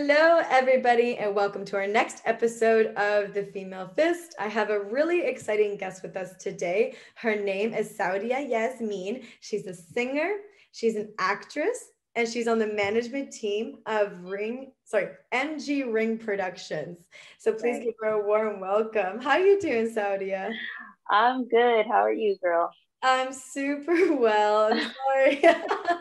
Hello, everybody, and welcome to our next episode of The Female Fist. I have a really exciting guest with us today. Her name is Saudia Yasmein. She's a singer, she's an actress, and she's on the management team of Ring, sorry, MG Ring Productions. So please give her a warm welcome. How are you doing, Saudia? I'm good. How are you, girl? I'm super well. I'm sorry.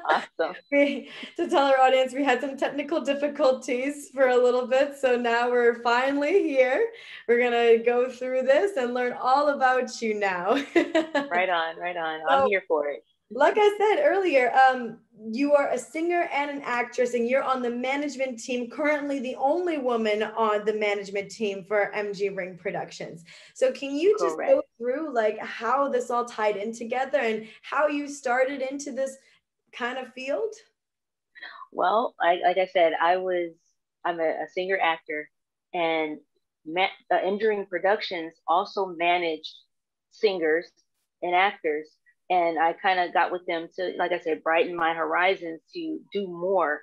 awesome. we, to tell our audience, we had some technical difficulties for a little bit. So now we're finally here. We're going to go through this and learn all about you now. right on, right on. I'm here for it like I said earlier, um, you are a singer and an actress, and you're on the management team, currently the only woman on the management team for MG Ring Productions. So, can you just Correct. go through like how this all tied in together and how you started into this kind of field? Well, I, like I said, I was I'm a, a singer actor, and ma- uh, MG Ring Productions also managed singers and actors and I kind of got with them to, like I said, brighten my horizons to do more.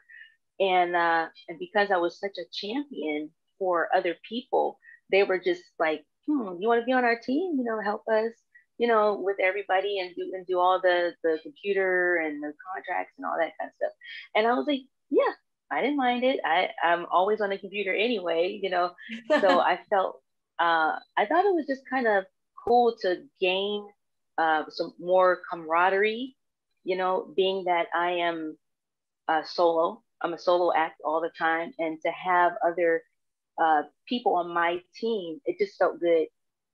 And uh, and because I was such a champion for other people, they were just like, hmm, you want to be on our team? You know, help us, you know, with everybody and do and do all the the computer and the contracts and all that kind of stuff. And I was like, yeah, I didn't mind it. I I'm always on the computer anyway, you know. so I felt uh, I thought it was just kind of cool to gain uh, some more camaraderie, you know, being that I am a solo, I'm a solo act all the time, and to have other uh, people on my team, it just felt good,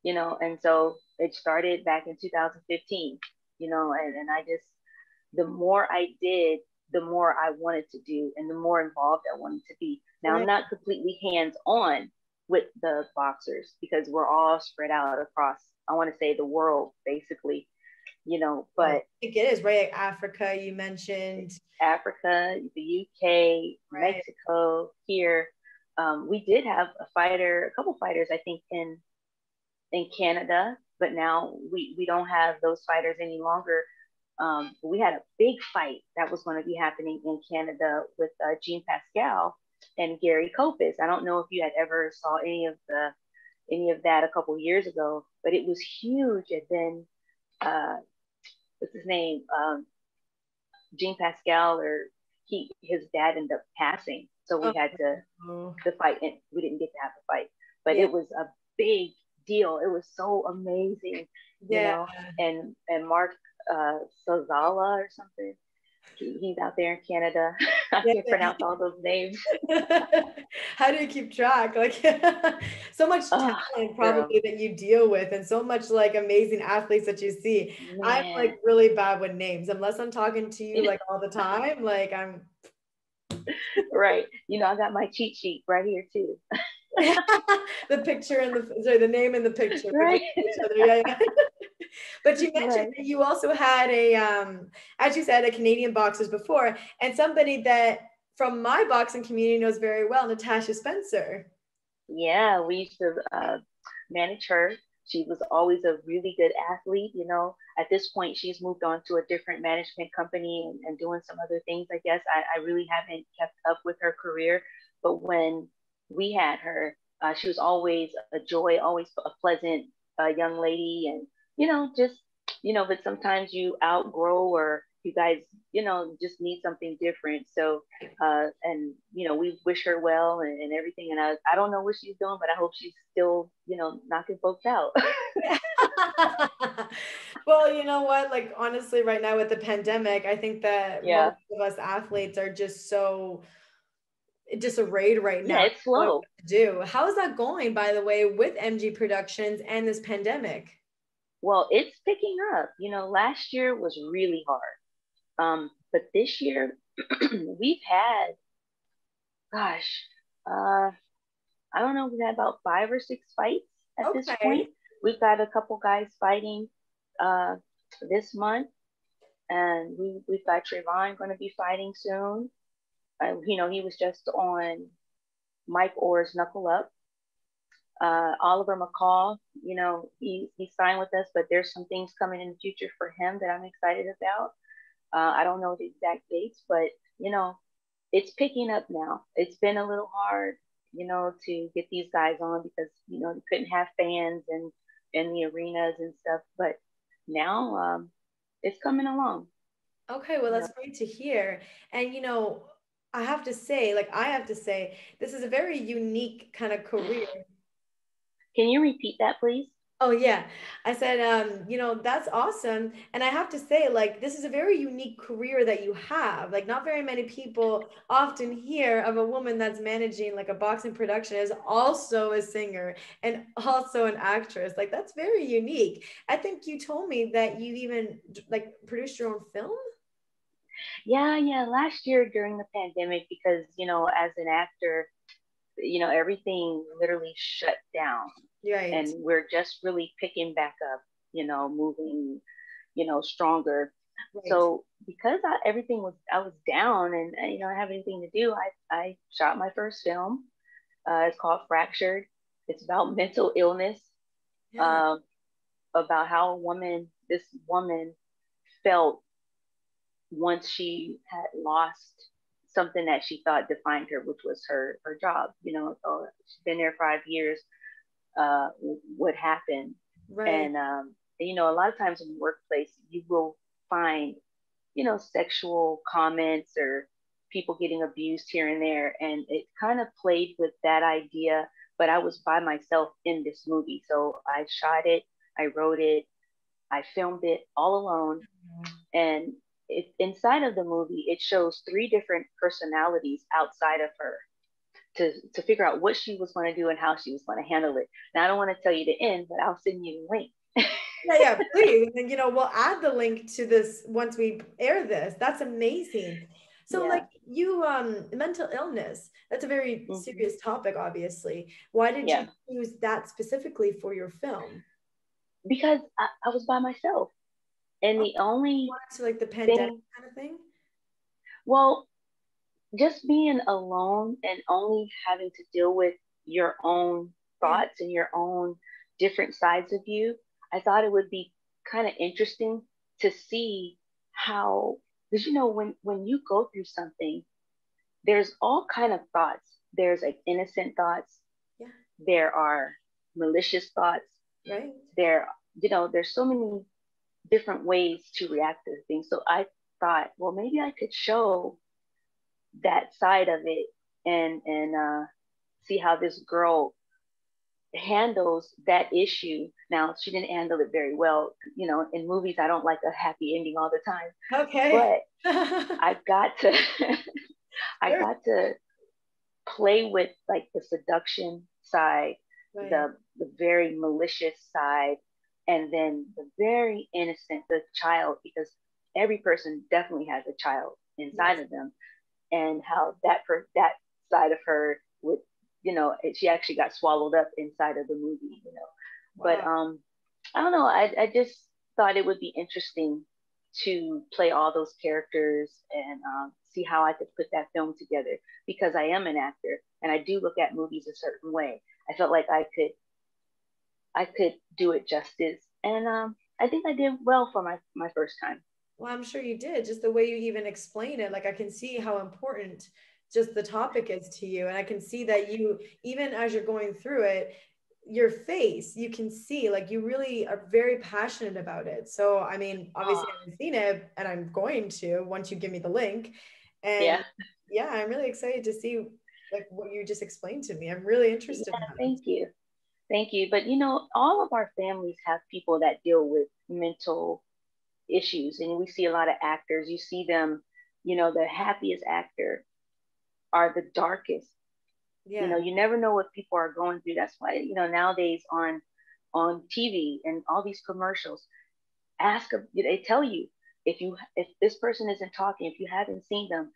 you know, and so it started back in 2015, you know, and, and I just, the more I did, the more I wanted to do and the more involved I wanted to be. Now, I'm not completely hands on with the boxers because we're all spread out across I want to say the world, basically, you know, but I think it is right. Africa, you mentioned Africa, the UK, right. Mexico, here. Um, we did have a fighter, a couple fighters, I think, in in Canada, but now we we don't have those fighters any longer. Um, we had a big fight that was going to be happening in Canada with uh, Jean Pascal and Gary Kopis. I don't know if you had ever saw any of the any of that a couple years ago, but it was huge. And then, uh, what's his name? Um, Jean Pascal, or he, his dad ended up passing. So we oh. had to, oh. the fight, and we didn't get to have the fight, but yeah. it was a big deal. It was so amazing, you yeah. know, and, and Mark uh, Sozala or something he's out there in Canada. I can't pronounce all those names. How do you keep track? Like so much talent oh, probably that you deal with and so much like amazing athletes that you see. Man. I'm like really bad with names unless I'm talking to you like all the time. Like I'm right. You know, I got my cheat sheet right here too. the picture and the sorry, the name and the picture. Right. Yeah, yeah. but you mentioned right. that you also had a, um, as you said, a Canadian boxers before, and somebody that from my boxing community knows very well, Natasha Spencer. Yeah, we used to uh, manage her. She was always a really good athlete. You know, at this point, she's moved on to a different management company and, and doing some other things. I guess I, I really haven't kept up with her career, but when we had her, uh, she was always a joy, always a pleasant uh, young lady, and you know, just, you know, but sometimes you outgrow or you guys, you know, just need something different. So, uh, and, you know, we wish her well and, and everything. And I, I don't know what she's doing, but I hope she's still, you know, knocking folks out. well, you know what? Like, honestly, right now with the pandemic, I think that yeah. most of us athletes are just so disarrayed right now. Yeah, it's slow. Do. How is that going, by the way, with MG Productions and this pandemic? Well, it's picking up. You know, last year was really hard. Um, but this year we've had, gosh, uh, I don't know, we've had about five or six fights at okay. this point. We've got a couple guys fighting uh, this month, and we, we've got Trayvon going to be fighting soon. Uh, you know, he was just on Mike Orr's Knuckle Up uh, Oliver McCall, you know, he, he signed with us, but there's some things coming in the future for him that I'm excited about. Uh, I don't know the exact dates, but you know, it's picking up now. It's been a little hard, you know, to get these guys on because you know they couldn't have fans and in the arenas and stuff. But now um, it's coming along. Okay, well that's great to hear. And you know, I have to say, like I have to say, this is a very unique kind of career. Can you repeat that, please? Oh yeah. I said um, you know, that's awesome. And I have to say like this is a very unique career that you have. Like not very many people often hear of a woman that's managing like a boxing production as also a singer and also an actress. Like that's very unique. I think you told me that you even like produced your own film? Yeah, yeah, last year during the pandemic because, you know, as an actor, you know, everything literally shut down Right. And we're just really picking back up, you know, moving, you know, stronger. Right. So because I, everything was, I was down and, you know, I have anything to do, I, I shot my first film. Uh, it's called Fractured. It's about mental illness, yeah. um, about how a woman, this woman felt once she had lost something that she thought defined her, which was her her job. You know, so she's been there five years uh, what happened. Right. And, um, you know, a lot of times in the workplace, you will find, you know, sexual comments or people getting abused here and there. And it kind of played with that idea, but I was by myself in this movie. So I shot it, I wrote it, I filmed it all alone. Mm-hmm. And it, inside of the movie, it shows three different personalities outside of her to, to figure out what she was going to do and how she was going to handle it. Now, I don't want to tell you the end, but I'll send you the link. yeah, yeah, please. And, you know, we'll add the link to this once we air this. That's amazing. So, yeah. like you, um, mental illness, that's a very mm-hmm. serious topic, obviously. Why did yeah. you choose that specifically for your film? Because I, I was by myself. And the only. So, like the pandemic thing, kind of thing? Well, just being alone and only having to deal with your own thoughts and your own different sides of you, I thought it would be kind of interesting to see how because you know when when you go through something there's all kind of thoughts there's like innocent thoughts yeah. there are malicious thoughts right there you know there's so many different ways to react to things so i thought well maybe i could show that side of it and and uh, see how this girl handles that issue. Now she didn't handle it very well. You know, in movies I don't like a happy ending all the time. Okay. But I got to I got to play with like the seduction side, right. the the very malicious side, and then the very innocent, the child, because every person definitely has a child inside yes. of them and how that per- that side of her would you know she actually got swallowed up inside of the movie you know wow. but um i don't know I, I just thought it would be interesting to play all those characters and um, see how i could put that film together because i am an actor and i do look at movies a certain way i felt like i could i could do it justice and um, i think i did well for my my first time well, I'm sure you did. Just the way you even explain it, like I can see how important just the topic is to you. And I can see that you, even as you're going through it, your face, you can see like you really are very passionate about it. So, I mean, obviously, I haven't seen it and I'm going to once you give me the link. And yeah, yeah I'm really excited to see like what you just explained to me. I'm really interested. Yeah, in thank you. Thank you. But you know, all of our families have people that deal with mental issues and we see a lot of actors you see them you know the happiest actor are the darkest yeah. you know you never know what people are going through that's why you know nowadays on on tv and all these commercials ask they tell you if you if this person isn't talking if you haven't seen them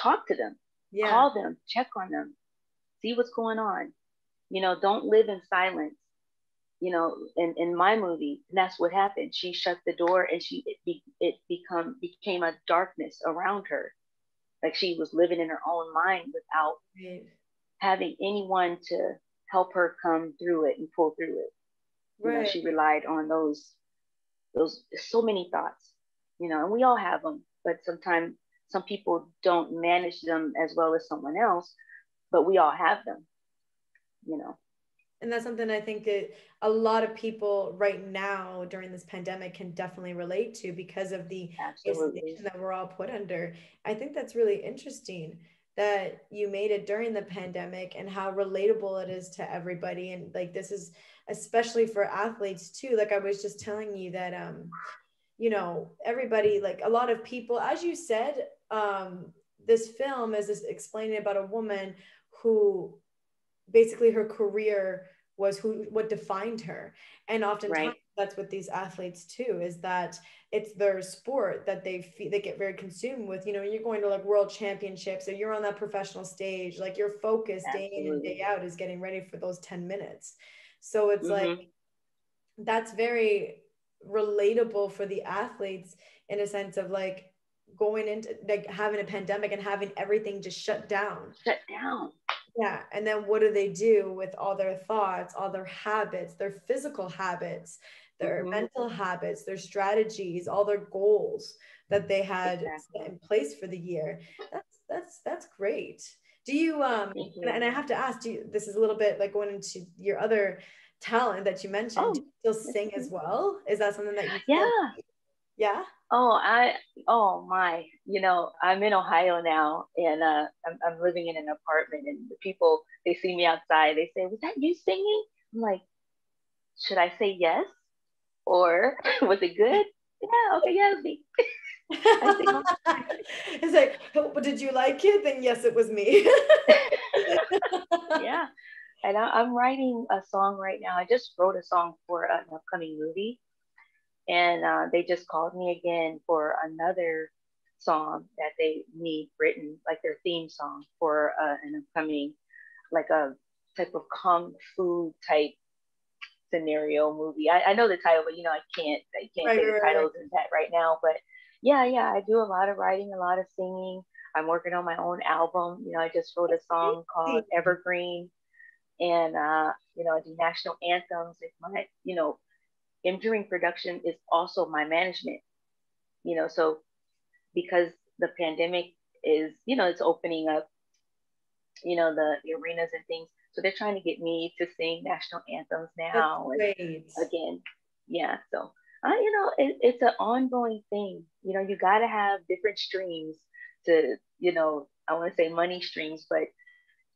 talk to them yeah. call them check on them see what's going on you know don't live in silence you know, in, in my movie, and that's what happened. She shut the door and she it, be, it become became a darkness around her, like she was living in her own mind without right. having anyone to help her come through it and pull through it. You right. know, she relied on those those so many thoughts, you know, and we all have them, but sometimes some people don't manage them as well as someone else, but we all have them, you know. And that's something I think that a lot of people right now during this pandemic can definitely relate to because of the isolation that we're all put under. I think that's really interesting that you made it during the pandemic and how relatable it is to everybody. And like this is especially for athletes too. Like I was just telling you that um, you know, everybody, like a lot of people, as you said, um, this film is this explaining about a woman who basically her career was who what defined her and oftentimes right. that's what these athletes too is that it's their sport that they feel they get very consumed with you know you're going to like world championships or you're on that professional stage like your focus Absolutely. day in and day out is getting ready for those 10 minutes so it's mm-hmm. like that's very relatable for the athletes in a sense of like going into like having a pandemic and having everything just shut down. Shut down. Yeah. And then what do they do with all their thoughts, all their habits, their physical habits, their mm-hmm. mental habits, their strategies, all their goals that they had exactly. in place for the year? That's that's that's great. Do you um you. And, and I have to ask, do you, this is a little bit like going into your other talent that you mentioned. Oh, do you still sing as well? Is that something that you Yeah. Yeah. Oh, I oh my, you know, I'm in Ohio now and uh I'm I'm living in an apartment and the people they see me outside, they say, Was that you singing? I'm like, should I say yes? Or was it good? Yeah, okay, yeah, it was me. it's like, but did you like it? Then yes, it was me. yeah. And I, am writing a song right now. I just wrote a song for an upcoming movie and uh, they just called me again for another song that they need written, like their theme song for uh, an upcoming, like a type of kung fu type scenario movie. I, I know the title, but you know I can't I can't right, say the titles right. that right now. But yeah, yeah, I do a lot of writing, a lot of singing. I'm working on my own album. You know, I just wrote a song called Evergreen, and uh, you know, I do national anthems. It's my you know during production is also my management. You know, so because the pandemic is, you know, it's opening up, you know, the, the arenas and things. So they're trying to get me to sing national anthems now again. Yeah. So uh, you know, it, it's an ongoing thing. You know, you got to have different streams to, you know, I want to say money streams, but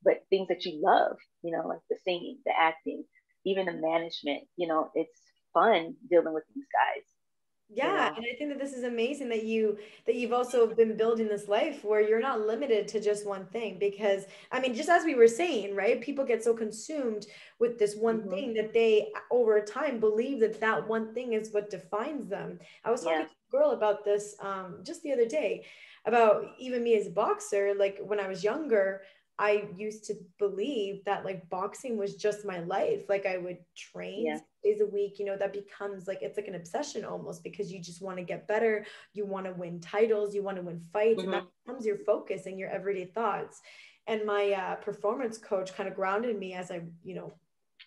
but things that you love. You know, like the singing, the acting, even the management. You know, it's fun dealing with these guys yeah and i think that this is amazing that you that you've also been building this life where you're not limited to just one thing because i mean just as we were saying right people get so consumed with this one mm-hmm. thing that they over time believe that that one thing is what defines them i was talking yeah. to a girl about this um, just the other day about even me as a boxer like when i was younger I used to believe that like boxing was just my life. Like I would train yeah. days a week, you know, that becomes like it's like an obsession almost because you just want to get better. You want to win titles, you want to win fights, mm-hmm. and that mm-hmm. becomes your focus and your everyday thoughts. And my uh, performance coach kind of grounded me as I, you know,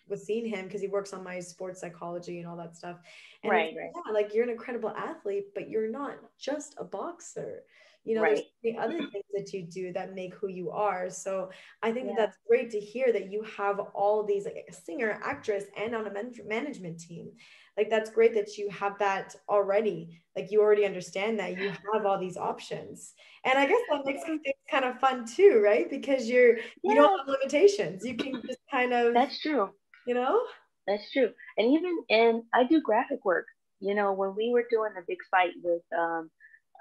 was seeing him because he works on my sports psychology and all that stuff. And right, right. Yeah, like you're an incredible athlete, but you're not just a boxer you know right. there's the other things that you do that make who you are. So i think yeah. that's great to hear that you have all these like a singer actress and on a man- management team. Like that's great that you have that already. Like you already understand that you have all these options. And i guess that makes things kind of fun too right? Because you're yeah. you don't have limitations. You can just kind of that's true. you know? That's true. And even and i do graphic work. You know when we were doing the big fight with um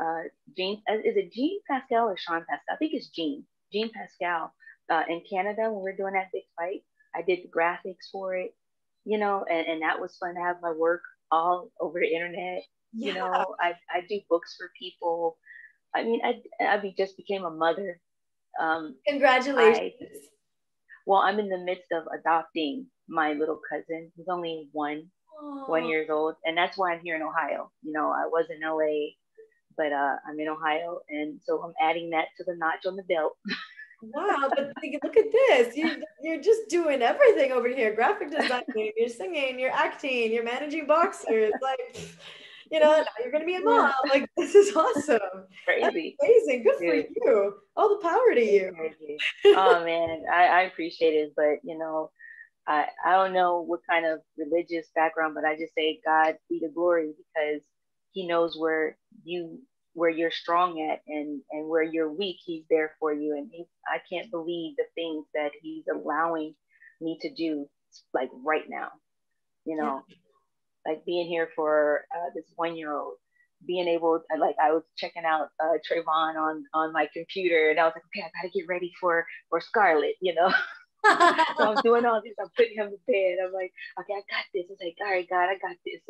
uh, Jean, uh, is it Jean Pascal or Sean Pascal? I think it's Jean, Jean Pascal uh, in Canada when we are doing that big fight. I did the graphics for it, you know, and, and that was fun to have my work all over the internet. Yeah. You know, I, I do books for people. I mean, I, I be, just became a mother. Um, Congratulations. I, well, I'm in the midst of adopting my little cousin. He's only one, Aww. one years old, and that's why I'm here in Ohio. You know, I was in LA but uh, I'm in Ohio, and so I'm adding that to the notch on the belt. wow, but look at this. You, you're just doing everything over here graphic designing, you're singing, you're acting, you're managing boxers. Like, you know, now you're gonna be a mom. Like this is awesome. Crazy. That's amazing. Good for you. All the power to you. oh man, I, I appreciate it. But you know, I, I don't know what kind of religious background, but I just say God be the glory because he knows where you where you're strong at and and where you're weak he's there for you. And he, i can't believe the things that he's allowing me to do like right now you know? Yeah. like being here for uh, this one year old being able to, like I was checking out uh, Trayvon on on my computer and I was like okay I gotta get ready for for Scarlett you know so I'm doing all this. I'm putting him to bed. I'm like, okay, I got this. It's like, all right, God, I got this.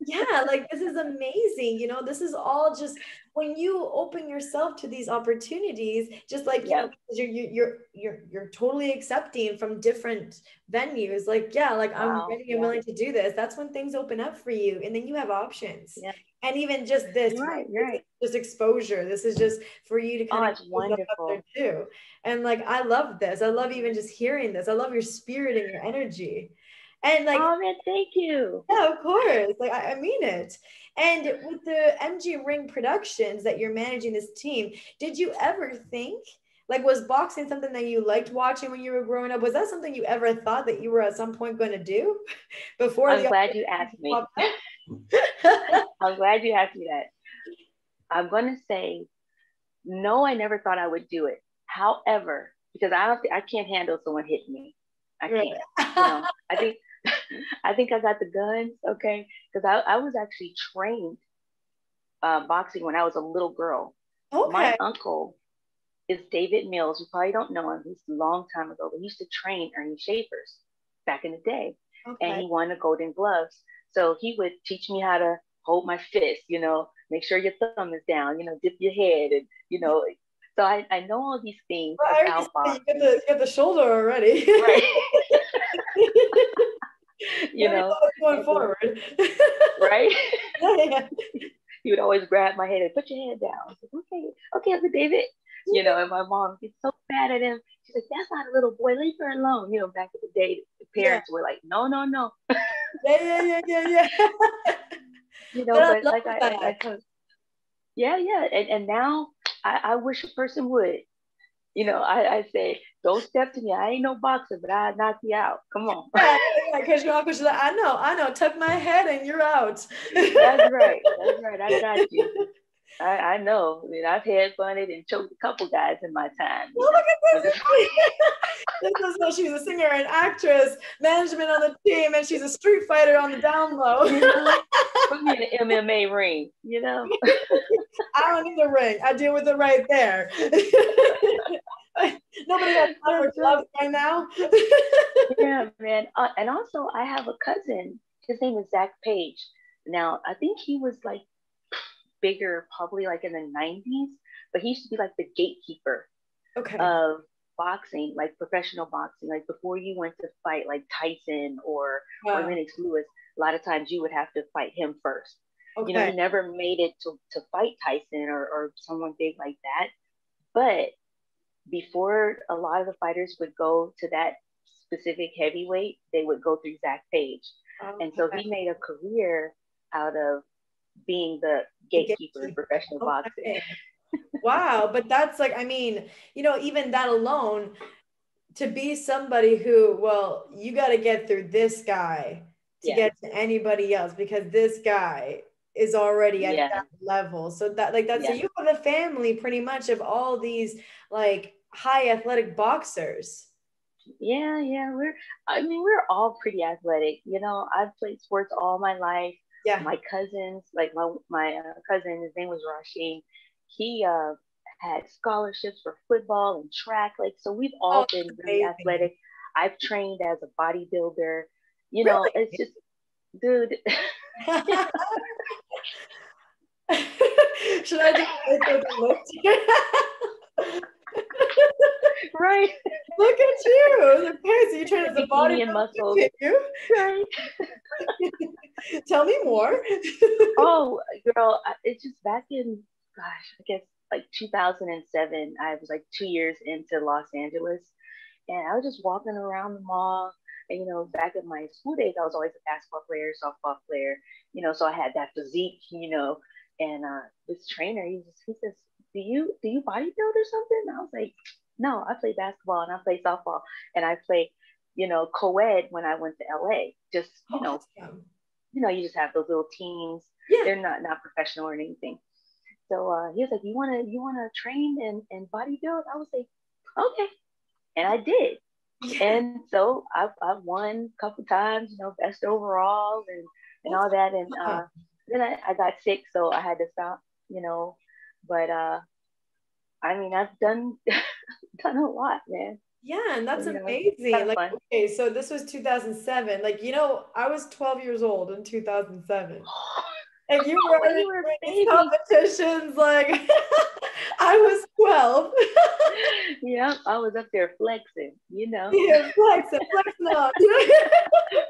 yeah, like this is amazing. You know, this is all just when you open yourself to these opportunities, just like yeah. you know, you're you're you're you're totally accepting from different venues. Like, yeah, like wow. I'm ready and yeah. willing to do this. That's when things open up for you, and then you have options. Yeah. And even just this, right, right. Just exposure. This is just for you to kind oh, of wonderful too. And like, I love this. I love even just hearing this. I love your spirit and your energy. And like, oh man, thank you. Yeah, of course. Like, I, I mean it. And with the MG Ring Productions that you're managing this team, did you ever think? Like, was boxing something that you liked watching when you were growing up? Was that something you ever thought that you were at some point going to do before? I'm glad you asked me. I'm glad you asked me that. I'm going to say, no, I never thought I would do it. However, because I don't, I can't handle someone hitting me. I can't. you know, I think I think I got the guns, okay? Because I, I was actually trained uh, boxing when I was a little girl. Okay. My uncle is David Mills. You probably don't know him. He's a long time ago, but he used to train Ernie Shavers back in the day. Okay. And he won the Golden Gloves. So he would teach me how to hold my fist, you know, make sure your thumb is down, you know, dip your head and, you know, so I, I know all these things well, about boxing. You get the, get the shoulder already. Right. you know, going forward. right? yeah. He would always grab my head and put your head down. okay, okay, Uncle David. You know, and my mom gets so mad at him. She's like, "That's not a little boy. Leave her alone." You know, back in the day, the parents yeah. were like, "No, no, no." yeah, yeah, yeah, yeah, yeah. you know, but, but like I, I, I, yeah, yeah, and and now I, I wish a person would. You know, I, I say, don't step to me. I ain't no boxer, but I knock you out. Come on. Because your uncle's like, I know, I know. Tuck my head and you're out. That's right. That's right. I got you. I, I know. I mean, I've had fun and choked a couple guys in my time. Well, look at this. this is what she's a singer and actress, management on the team, and she's a street fighter on the down low. Put me in the MMA ring, you know? I don't need a ring. I deal with it right there. Nobody has time for gloves right now. yeah, man. Uh, and also, I have a cousin. His name is Zach Page. Now, I think he was like bigger, probably like in the 90s, but he used to be like the gatekeeper okay. of boxing, like professional boxing. Like before you went to fight like Tyson or, wow. or Lennox Lewis, a lot of times you would have to fight him first. Okay. You know, he never made it to, to fight Tyson or, or someone big like that. But before a lot of the fighters would go to that specific heavyweight, they would go through Zach Page. Oh, and so he made a career out of being the gatekeeper in professional oh, okay. boxing. wow. But that's like, I mean, you know, even that alone, to be somebody who, well, you got to get through this guy to yeah. get to anybody else because this guy is already at yeah. that level. So that like that's yeah. so you have a family pretty much of all these like high athletic boxers. Yeah, yeah, we're I mean we're all pretty athletic. You know, I've played sports all my life. Yeah. My cousins, like my my uh, cousin, his name was Rasheen. He uh had scholarships for football and track. Like so we've all oh, been really athletic. I've trained as a bodybuilder. You know, really? it's just dude. Should I just lift? right. Look at you. Okay, so you train as a body and muscles. You? Right. Tell me more. oh, girl, it's just back in, gosh, I guess like 2007. I was like two years into Los Angeles, and I was just walking around the mall And, you know, back in my school days, I was always a basketball player, softball player, you know, so I had that physique, you know. And uh, this trainer, he, just, he says, do you do you bodybuild or something? And I was like, no, I play basketball and I play softball and I play, you know, co-ed when I went to LA. Just, you know, awesome. you know, you just have those little teams. Yeah. They're not not professional or anything. So uh, he was like, you wanna you wanna train and, and bodybuild? I was like, okay. And I did. Yeah. And so I, I won a couple times, you know, best overall and, and all that. And uh, then I, I got sick, so I had to stop, you know. But uh, I mean, I've done done a lot, man. Yeah, and that's you amazing. Know, like, fun. okay, so this was 2007. Like, you know, I was 12 years old in 2007. and you were in were these competitions like I was 12. yeah, I was up there flexing, you know. Yeah, flexing, flexing up.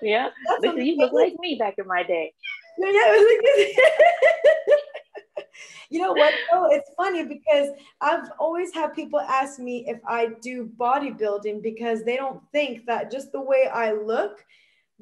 yeah, but you look like me back in my day. Yeah, it was like you know what? Though it's funny because i've always had people ask me if i do bodybuilding because they don't think that just the way i look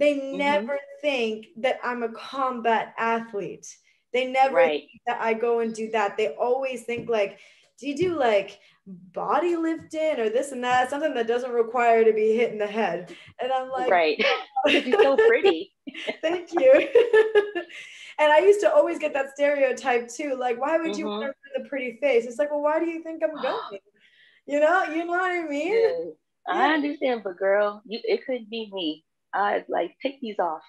they mm-hmm. never think that i'm a combat athlete. They never right. that i go and do that. They always think like do you do like body lifting or this and that something that doesn't require to be hit in the head? And i'm like right. You're so pretty thank you and I used to always get that stereotype too. Like, why would you mm-hmm. want to the pretty face? It's like, well, why do you think I'm going? You know, you know what I mean? Yeah. I understand, but girl, you it could be me. I'd like take these off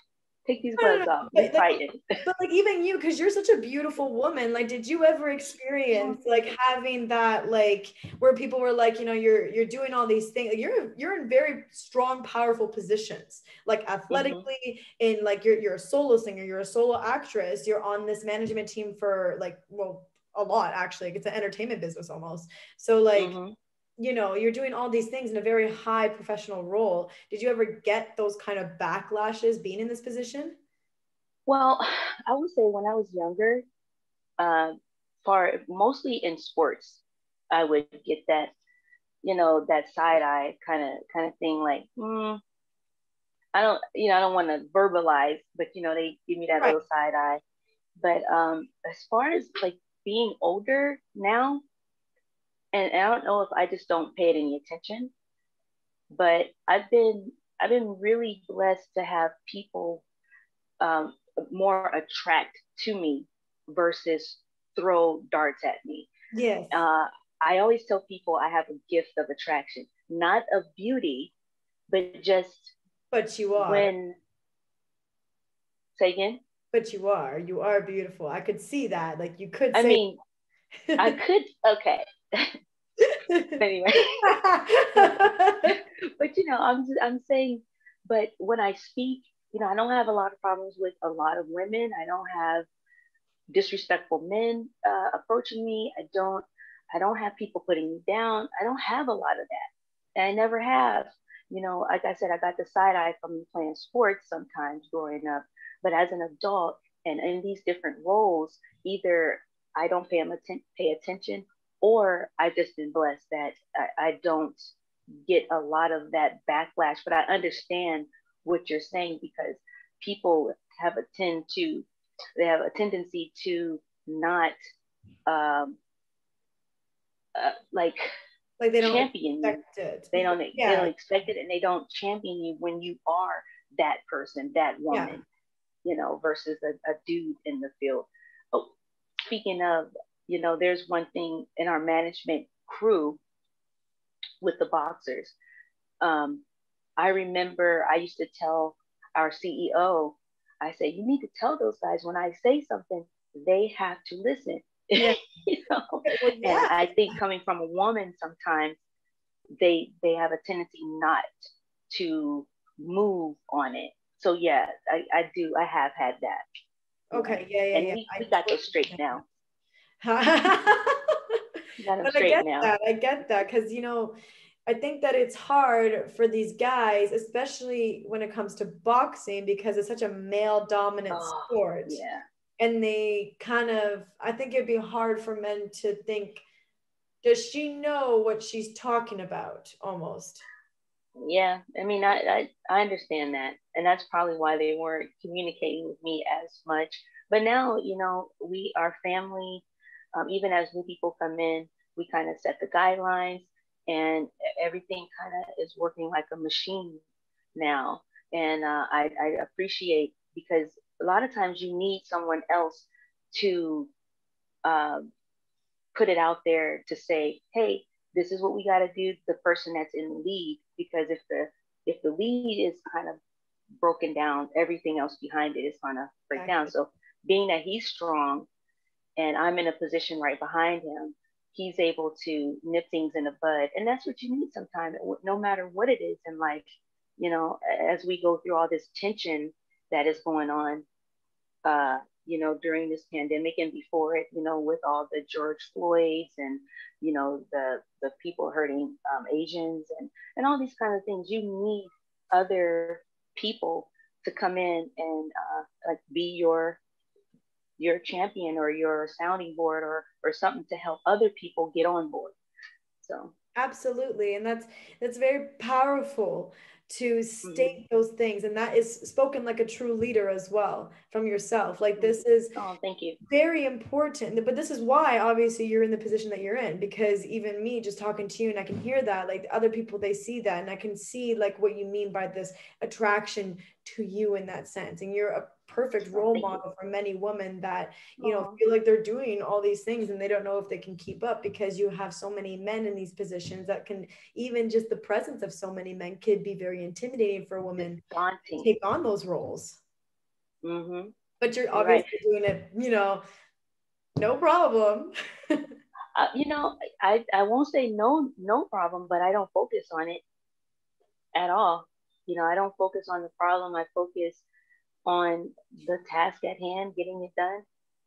take these gloves off. But, like, but like even you, because you're such a beautiful woman. Like, did you ever experience like having that like where people were like, you know, you're you're doing all these things. Like, you're you're in very strong, powerful positions, like mm-hmm. athletically. Mm-hmm. In like you're you're a solo singer, you're a solo actress. You're on this management team for like well a lot actually. It's an entertainment business almost. So like. Mm-hmm you know you're doing all these things in a very high professional role. Did you ever get those kind of backlashes being in this position? Well i would say when i was younger uh, far mostly in sports i would get that you know that side eye kind of kind of thing like hmm, i don't you know i don't want to verbalize but you know they give me that right. little side eye. But um as far as like being older now and, I don't know if I just don't pay it any attention, but I've been I've been really blessed to have people um, more attract to me versus throw darts at me. Yes. Uh, I always tell people I have a gift of attraction, not of beauty, but just. But you are. When. Say again. But you are. You are beautiful. I could see that. Like you could. I mean, I could. Okay. anyway, but you know, I'm I'm saying, but when I speak, you know, I don't have a lot of problems with a lot of women. I don't have disrespectful men uh, approaching me. I don't I don't have people putting me down. I don't have a lot of that, and I never have. You know, like I said, I got the side eye from playing sports sometimes growing up, but as an adult and in these different roles, either I don't pay, pay attention or I've just been blessed that I, I don't get a lot of that backlash. But I understand what you're saying because people have a tend to they have a tendency to not um uh, like like they don't champion you. It. They don't yeah. they don't expect it and they don't champion you when you are that person, that woman, yeah. you know, versus a, a dude in the field. Oh, speaking of you know, there's one thing in our management crew with the boxers. Um, I remember I used to tell our CEO, I say, you need to tell those guys when I say something, they have to listen. Yeah. you know? Well, yeah. And I think coming from a woman, sometimes they they have a tendency not to move on it. So yeah, I, I do. I have had that. Okay. Yeah. Yeah. And yeah. we, we got those straight now. but I get now. that. I get that because you know, I think that it's hard for these guys, especially when it comes to boxing, because it's such a male dominant oh, sport. Yeah. And they kind of, I think it'd be hard for men to think, does she know what she's talking about almost? Yeah, I mean, I, I I understand that, and that's probably why they weren't communicating with me as much. But now, you know, we our family, um, even as new people come in, we kind of set the guidelines, and everything kind of is working like a machine now. And uh, I, I appreciate because a lot of times you need someone else to uh, put it out there to say, hey, this is what we got to do. The person that's in the lead, because if the if the lead is kind of broken down, everything else behind it is going to break exactly. down. So being that he's strong, and I'm in a position right behind him, he's able to nip things in the bud, and that's what you need sometimes. No matter what it is in life, you know, as we go through all this tension that is going on, uh, you know, during this pandemic and before it, you know, with all the George Floyds and, you know, the the people hurting um, Asians and and all these kind of things. You need other people to come in and uh, like be your your champion or your sounding board or or something to help other people get on board. So absolutely, and that's that's very powerful to mm-hmm. state mm-hmm. those things and that is spoken like a true leader as well from yourself like this is oh thank you very important but this is why obviously you're in the position that you're in because even me just talking to you and i can hear that like other people they see that and i can see like what you mean by this attraction to you in that sense. And you're a perfect role model for many women that you know feel like they're doing all these things and they don't know if they can keep up because you have so many men in these positions that can even just the presence of so many men could be very intimidating for a woman to take on those roles. Mm-hmm. but you're obviously right. doing it you know no problem. Uh, you know I, I won't say no no problem but i don't focus on it at all you know i don't focus on the problem i focus on the task at hand, getting it done.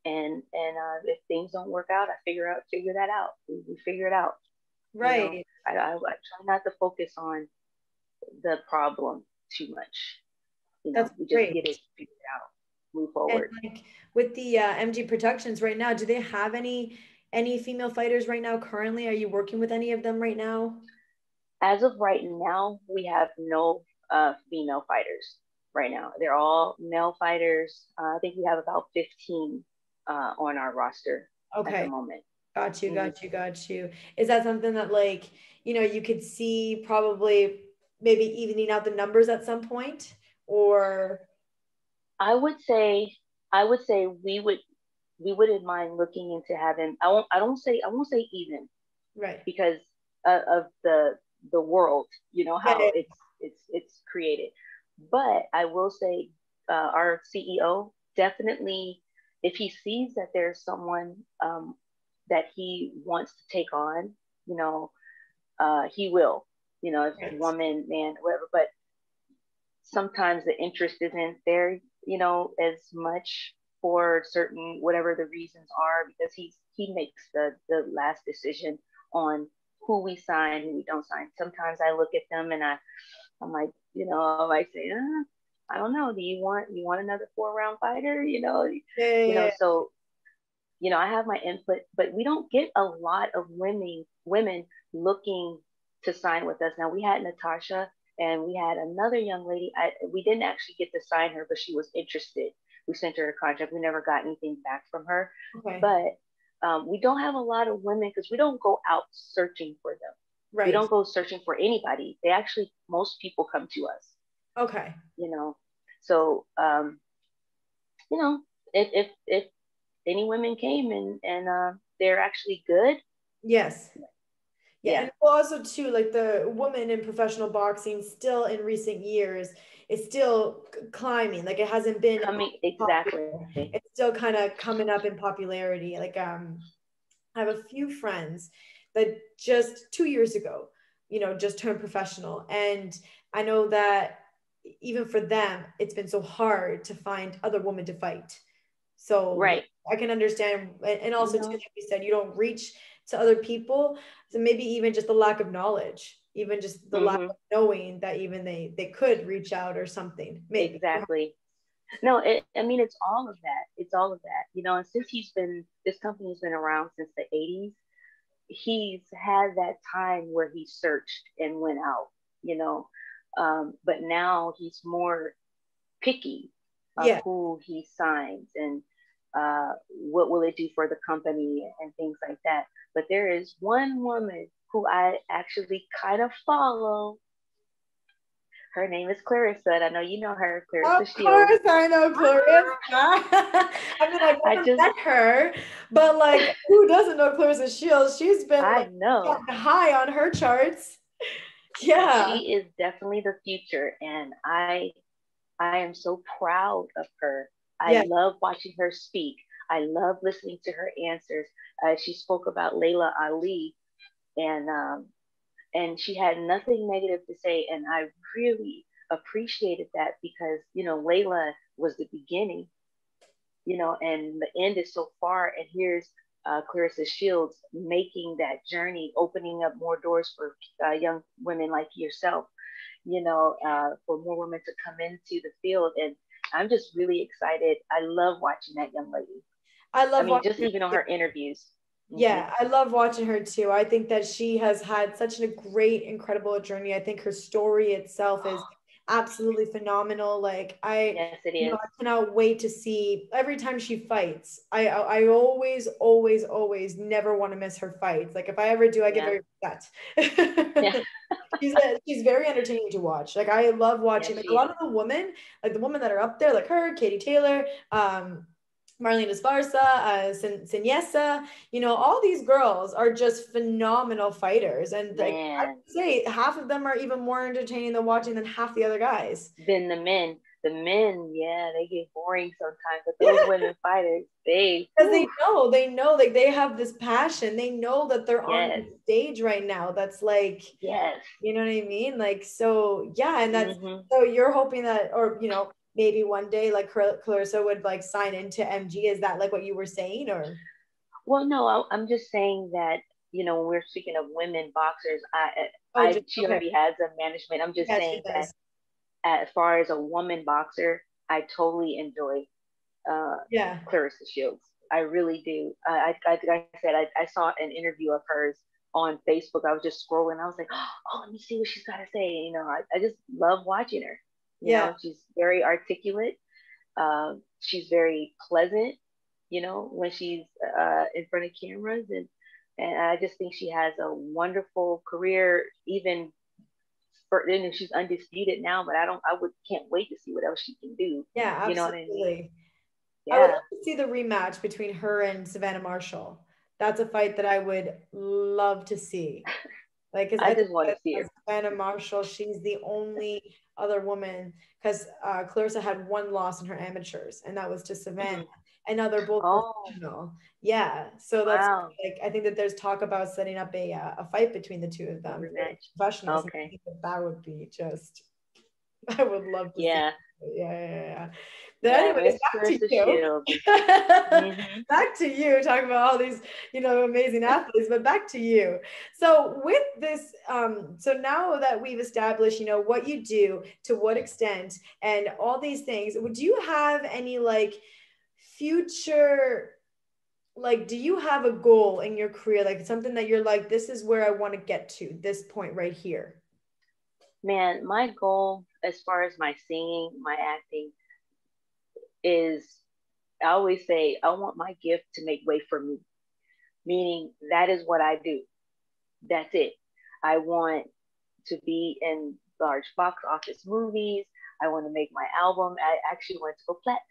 And and uh, if things don't work out, I figure out figure that out. We, we figure it out. Right. You know, I, I, I, try not to focus on the problem too much. You know, That's we just great. get it figured out, move forward. And like with the uh, MG Productions right now, do they have any any female fighters right now currently? Are you working with any of them right now? As of right now, we have no uh, female fighters right now. They're all male fighters. Uh, I think we have about 15 uh, on our roster okay. at the moment. Got you, got mm-hmm. you, got you. Is that something that like, you know, you could see probably maybe evening out the numbers at some point or I would say I would say we would we wouldn't mind looking into having I won't I don't say I won't say even right because uh, of the the world you know how it's it's it's created but I will say, uh, our CEO definitely, if he sees that there's someone um, that he wants to take on, you know, uh, he will. You know, if yes. woman, man, whatever. But sometimes the interest isn't there, you know, as much for certain whatever the reasons are because he's he makes the the last decision on who we sign, who we don't sign. Sometimes I look at them and I I'm like, you know, I might say, uh, I don't know. Do you want you want another four round fighter? You know, yeah, you know. So, you know, I have my input, but we don't get a lot of women women looking to sign with us. Now we had Natasha and we had another young lady. I, we didn't actually get to sign her, but she was interested. We sent her a contract. We never got anything back from her. Okay. But um, we don't have a lot of women because we don't go out searching for them. Right. We don't go searching for anybody. They actually, most people come to us. Okay. You know, so, um, you know, if, if, if any women came and, and uh, they're actually good. Yes. Yeah. yeah. And also too, like the woman in professional boxing still in recent years is still climbing. Like it hasn't been coming exactly. It's still kind of coming up in popularity. Like um I have a few friends that just two years ago, you know, just turned professional. And I know that even for them, it's been so hard to find other women to fight. So right. I can understand. And also, too, like you said, you don't reach to other people. So maybe even just the lack of knowledge, even just the mm-hmm. lack of knowing that even they they could reach out or something. Maybe. Exactly. No, it, I mean it's all of that. It's all of that. You know, and since he's been this company's been around since the 80s, he's had that time where he searched and went out, you know. Um, but now he's more picky of Yeah. who he signs and uh, what will it do for the company and things like that. But there is one woman who I actually kind of follow. Her name is Claressa, and I know you know her, Claressa Of Shields. course, I know Claressa. I mean, I've I never just- met her, but like, who doesn't know Claressa Shields? She's been I like, know. high on her charts. Yeah. She is definitely the future, and I, I am so proud of her. I Yeah. love watching her speak. I love listening to her answers. Uh, she spoke about Laila Ali, and um, and she had nothing negative to say, and I really appreciated that because you know Laila was the beginning, you know, and the end is so far, and here's uh, Claressa Shields making that journey, opening up more doors for uh, young women like yourself, you know, uh, for more women to come into the field. And I'm just really excited. I love watching that young lady. I love I mean, watching just even on her interviews. Mhm. Yeah, I love watching her too. I think that she has had such a great, incredible journey. I think her story itself is absolutely phenomenal. Like I, Yes, you know, I cannot wait to see every time she fights. I, I, I always, always, always never want to miss her fights. Like if I ever do, I get Yeah. very upset. Yeah. she's a, she's very entertaining to watch. Like I love watching like a lot of the women, like the women that are up there, like her, Katie Taylor, um, Marlen Esparza, uh, Sin- you know, all these girls are just phenomenal fighters. And like I would say half of them are even more entertaining than watching than half the other guys. Than the men, the men, yeah, they get boring sometimes. But those women fighters, they, Because they know, they know, like they have this passion. They know that they're on Yes. the stage right now. That's like, yes. you know what I mean? Like, so yeah, and that's Mhm. so you're hoping that, or you know, maybe one day like Clar- Claressa would like sign into MG. Is that like what you were saying, or Well, no, I, I'm just saying that you know when we're speaking of women boxers, I, Oh, I just- she okay. already has a management. I'm just Yes, saying that as far as a woman boxer, I totally enjoy uh, yeah, Claressa Shields. I really do. I, I I said, I, I saw an interview of hers on Facebook. I was just scrolling. I was like, oh, let me see what she's got to say. You know, I, I just love watching her. You Yeah. know, she's very articulate. Um, she's very pleasant. You know, when she's uh, in front of cameras, and and I just think she has a wonderful career. Even for, and she's undisputed now, but I don't. I would can't wait to see what else she can do. yeah, You know what I absolutely. mean? I would love to see the rematch between her and Savannah Marshall. That's a fight that I would love to see. Like, I just think wanna see her. Savannah Marshall, she's the only other woman because uh, Claressa had one loss in her amateurs, and that was to Savannah. And now they're both Oh. professional. Yeah, so that's Wow. like I think that there's talk about setting up a uh, a fight between the two of them, professionals. Okay. that, that would be just. I would love to. Yeah. See. Yeah, yeah, yeah. Anyways, back to you. Mhm. back to you talking about all these you know amazing athletes but back to you so with this um so now that we've established you know what you do to what extent and all these things would you have any like future like do you have a goal in your career like something that you're like this is where i want to get to this point right here Man, my goal as far as my singing, my acting is I always say I want my gift to make way for me. Meaning that is what I do. That's it. I want to be in large box office movies. I want to make my album. I actually want to go platinum.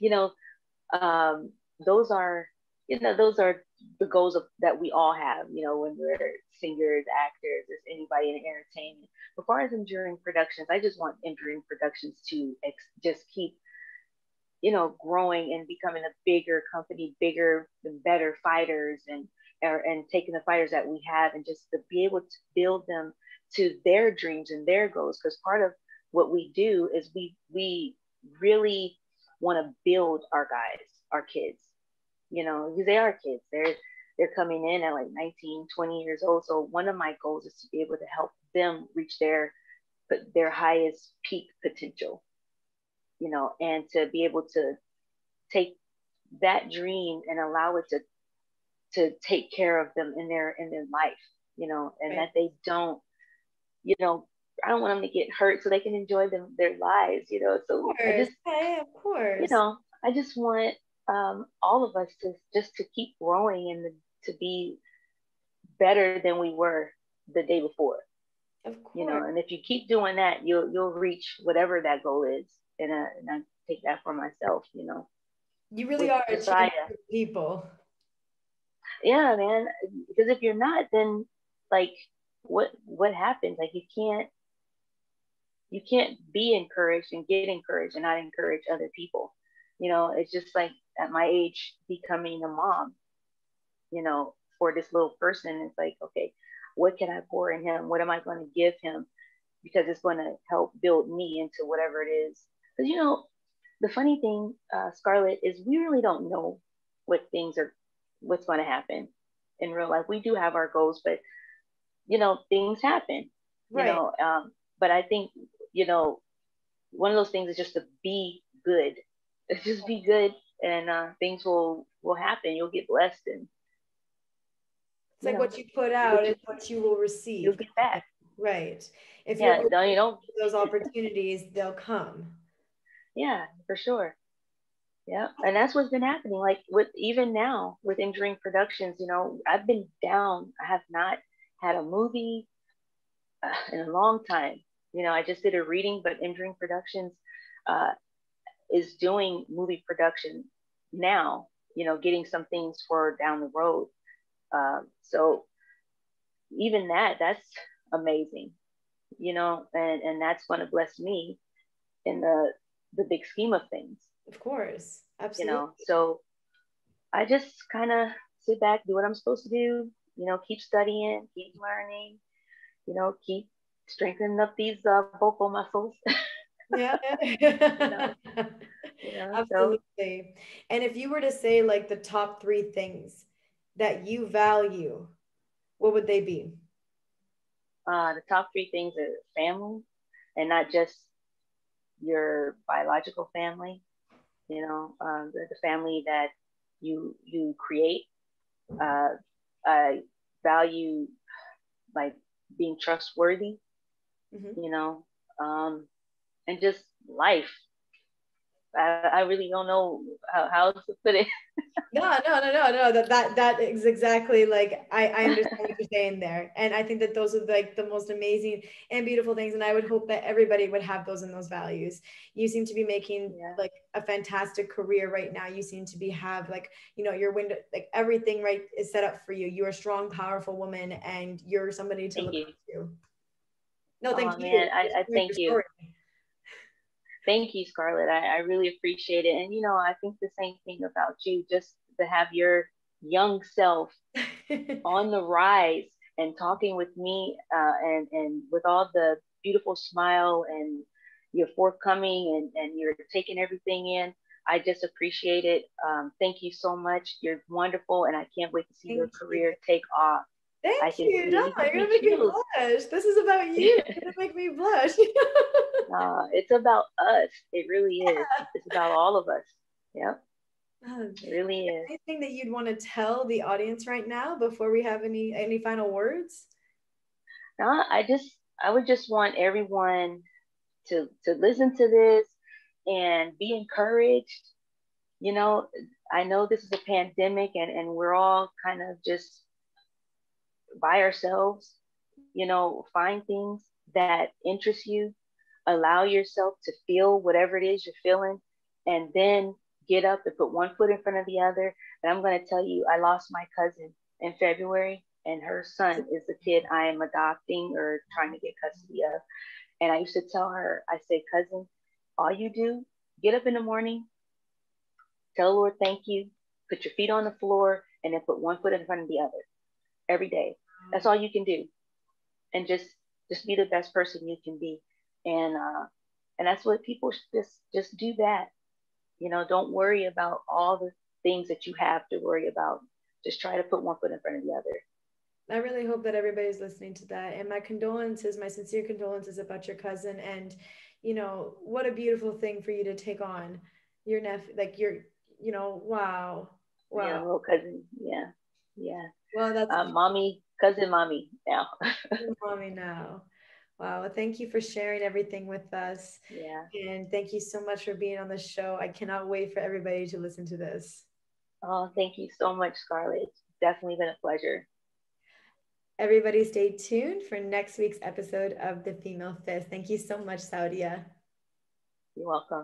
You know, um, those are you know those are the goals of, that we all have. You know, when we're singers, actors, as anybody in entertainment. As far as MG Ring Productions, I just want MG Ring Productions to ex- just keep you know growing and becoming a bigger company, bigger and better fighters, and or, and taking the fighters that we have and just to be able to build them to their dreams and their goals. Because part of what we do is we we really want to build our guys, our kids, you know, because they are kids. They're they're coming in at like 19, 20 years old. So one of my goals is to be able to help them reach their their highest peak potential, you know, and to be able to take that dream and allow it to to take care of them in their in their life, you know, and Right. that they don't, you know, I don't want them to get hurt so they can enjoy them their lives, you know. So I just, hey, of course, you know, I just want um, all of us to just to keep growing and to be better than we were the day before. Of course. You know, and if you keep doing that, you'll you'll reach whatever that goal is. And, uh, and I take that for myself, you know. You really are a people. Yeah, man. Because if you're not, then like what what happens? Like you can't you can't be encouraged and get encouraged and not encourage other people. You know, it's just like at my age becoming a mom, you know, for this little person, it's like, okay, what can I pour in him? What am I going to give him? Because it's going to help build me into whatever it is. Because, you know, the funny thing, uh, Scarlett, is we really don't know what things are, what's going to happen in real life. We do have our goals, but, you know, things happen, right. you know. Um, but I think, you know, one of those things is just to be good. Just be good and uh, things will will happen. You'll get blessed and it's like know, what you put out is what you will receive. You'll get back. Right. If yeah, you don't, you don't those opportunities, they'll come. Yeah, for sure. Yeah, and that's what's been happening. Like with even now with MG Ring Productions, you know, I've been down. I have not had a movie uh, in a long time. You know, I just did a reading, but MG Ring Productions uh, is doing movie production now. You know, getting some things for down the road. Um, so even that, that's amazing, you know, and, and that's going to bless me in the, the big scheme of things. Of course. Absolutely. You know, so I just kind of sit back, do what I'm supposed to do, you know, keep studying, keep learning, you know, keep strengthening up these uh, vocal muscles. yeah. you know? Absolutely. So. And if you were to say like the top three things that you value, what would they be? Uh, the top three things are family and not just your biological family, you know, um, the, the, family that you you create. Uh, I value like being trustworthy, mm-hmm. you know, um, and just life, I, I really don't know how, how to put it. no, no, no, no, no. That that that is exactly like I, I understand what you're saying there. And I think that those are like the most amazing and beautiful things. And I would hope that everybody would have those and those values. You seem to be making yeah. like a fantastic career right now. You seem to be have like, you know, your window like everything right is set up for you. You're a strong, powerful woman and you're somebody to thank look you. up to. No, thank oh, you. Man, I, I thank you. Story. Thank you, Scarlett. I, I really appreciate it. And, you know, I think the same thing about you, just to have your young self on the rise and talking with me uh, and, and with all the beautiful smile and you're forthcoming and, and you're taking everything in. I just appreciate it. Um, thank you so much. You're wonderful, and I can't wait to see thank your career you. take off. Thank I you. No, you're gonna make me blush. This is about you. You're gonna make me blush. uh, it's about us. It really is. Yeah. It's about all of us. Yep. Um, it really is. Anything that you'd want to tell the audience right now before we have any any final words? No, I just I would just want everyone to to listen to this and be encouraged. You know, I know this is a pandemic and, and we're all kind of just by ourselves, you know, find things that interest you, allow yourself to feel whatever it is you're feeling, and then get up and put one foot in front of the other. And I'm going to tell you, I lost my cousin in February, and her son is the kid I am adopting or trying to get custody of. And I used to tell her, I say, cousin, all you do, get up in the morning, tell the Lord thank you, put your feet on the floor, and then put one foot in front of the other every day. That's all you can do. And just just be the best person you can be. And uh and that's what people just just do that. You know, don't worry about all the things that you have to worry about. Just try to put one foot in front of the other. I really hope that everybody's listening to that. And my condolences, my sincere condolences about your cousin. And, you know, what a beautiful thing for you to take on your nephew, like your, you know, wow. Wow. Yeah, little cousin. Yeah. Yeah. Well, that's um, mommy cousin mommy now. mommy now. Wow. Thank you for sharing everything with us. Yeah. And thank you so much for being on the show. I cannot wait for everybody to listen to this. Oh, thank you so much, Scarlett. It's definitely been a pleasure. Everybody stay tuned for next week's episode of The Female Fist. Thank you so much, Saudia. You're welcome.